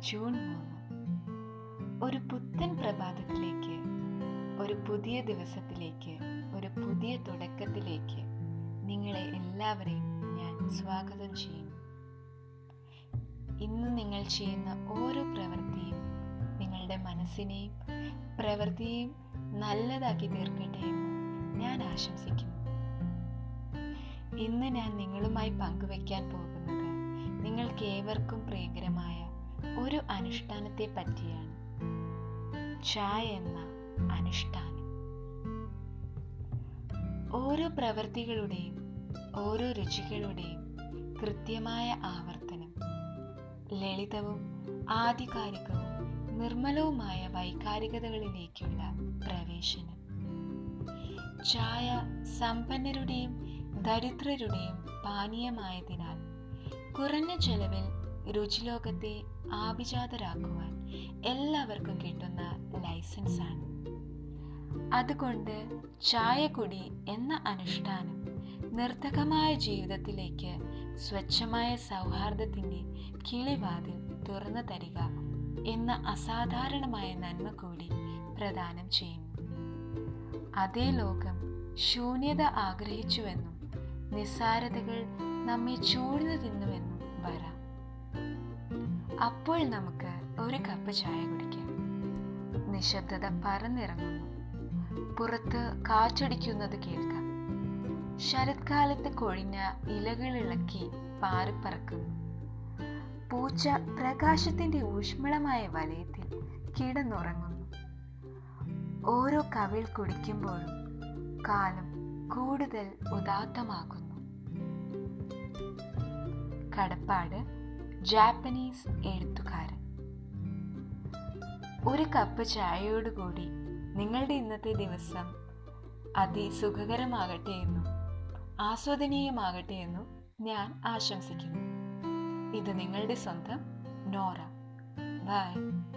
June മൂന്ന്. ഒരു പുത്തൻ പ്രഭാതത്തിലേക്ക് ഒരു പുതിയ ദിവസത്തിലേക്ക് ഒരു പുതിയ തുടക്കത്തിലേക്ക് നിങ്ങളെ എല്ലാവരെയും ഞാൻ സ്വാഗതം ചെയ്യുന്നു. ഇന്ന് നിങ്ങൾ ചെയ്യുന്ന ഓരോ പ്രവൃത്തിയും നിങ്ങളുടെ മനസ്സിനെയും പ്രവൃത്തിയെയും നല്ലതാക്കി തീർക്കട്ടെ എന്ന് ഞാൻ ആശംസിക്കുന്നു. ഇന്ന് ഞാൻ നിങ്ങളുമായി പങ്കുവയ്ക്കാൻ പോകുന്നത് ഏവർക്കും പ്രിയങ്കരമായ ഒരു അനുഷ്ഠാനത്തെ പറ്റിയാണ് ചായ എന്ന അനുഷ്ഠാനം. ഓരോ പ്രവൃത്തികളുടെയും ഓരോ രുചികളുടെയും കൃത്യമായ ആവർത്തനം ലളിതവും ആധികാരികവും നിർമ്മലവുമായ വൈകാരികതകളിലേക്കുള്ള പ്രവേശനം. ചായ സമ്പന്നരുടെയും ദരിദ്രരുടെയും പാനീയമായതിനാൽ കുറഞ്ഞ ചെലവിൽ രുചിലോകത്തെ ആഭിജാതരാക്കുവാൻ എല്ലാവർക്കും കിട്ടുന്ന ലൈസൻസ് ആണ്. അതുകൊണ്ട് ചായക്കുടി എന്ന അനുഷ്ഠാനം നിർത്തകമായ ജീവിതത്തിലേക്ക് സ്വച്ഛമായ സൗഹാർദ്ദത്തിന്റെ കിളിവാതിൽ തുറന്നു തരിക എന്ന അസാധാരണമായ നന്മ കൂടി പ്രദാനം ചെയ്യുന്നു. അതേ ലോകം ശൂന്യത ആഗ്രഹിച്ചുവെന്നും നിസ്സാരതകൾ നമ്മെ ചൂഴ്ന്നു തിന്നുവെന്നും അപ്പോൾ നമുക്ക് ഒരു കപ്പ് ചായ കുടിക്കാം. നിശബ്ദത പറന്നിറങ്ങുന്നു. പുറത്ത് കാറ്റടിക്കുന്നത് കേൾക്കാം. ശരത്കാലത്ത് കൊഴിഞ്ഞ ഇലകളിളക്കി പാറിപ്പറക്കുന്നു. പൂച്ച പ്രകാശത്തിന്റെ ഊഷ്മളമായ വലയത്തിൽ കിടന്നുറങ്ങുന്നു. ഓരോ കവിൾ കുടിക്കുമ്പോഴും കാലം കൂടുതൽ ഉദാത്തമാകുന്നു. കടപ്പാട് ജാപ്പനീസ് എഴുത്തുകാരൻ. ഒരു കപ്പ് ചായയോടുകൂടി നിങ്ങളുടെ ഇന്നത്തെ ദിവസം അതിസുഖകരമാകട്ടെ എന്നും ആസ്വദനീയമാകട്ടെ എന്നും ഞാൻ ആശംസിക്കുന്നു. ഇത് നിങ്ങളുടെ സ്വന്തം നോറ. ബൈ.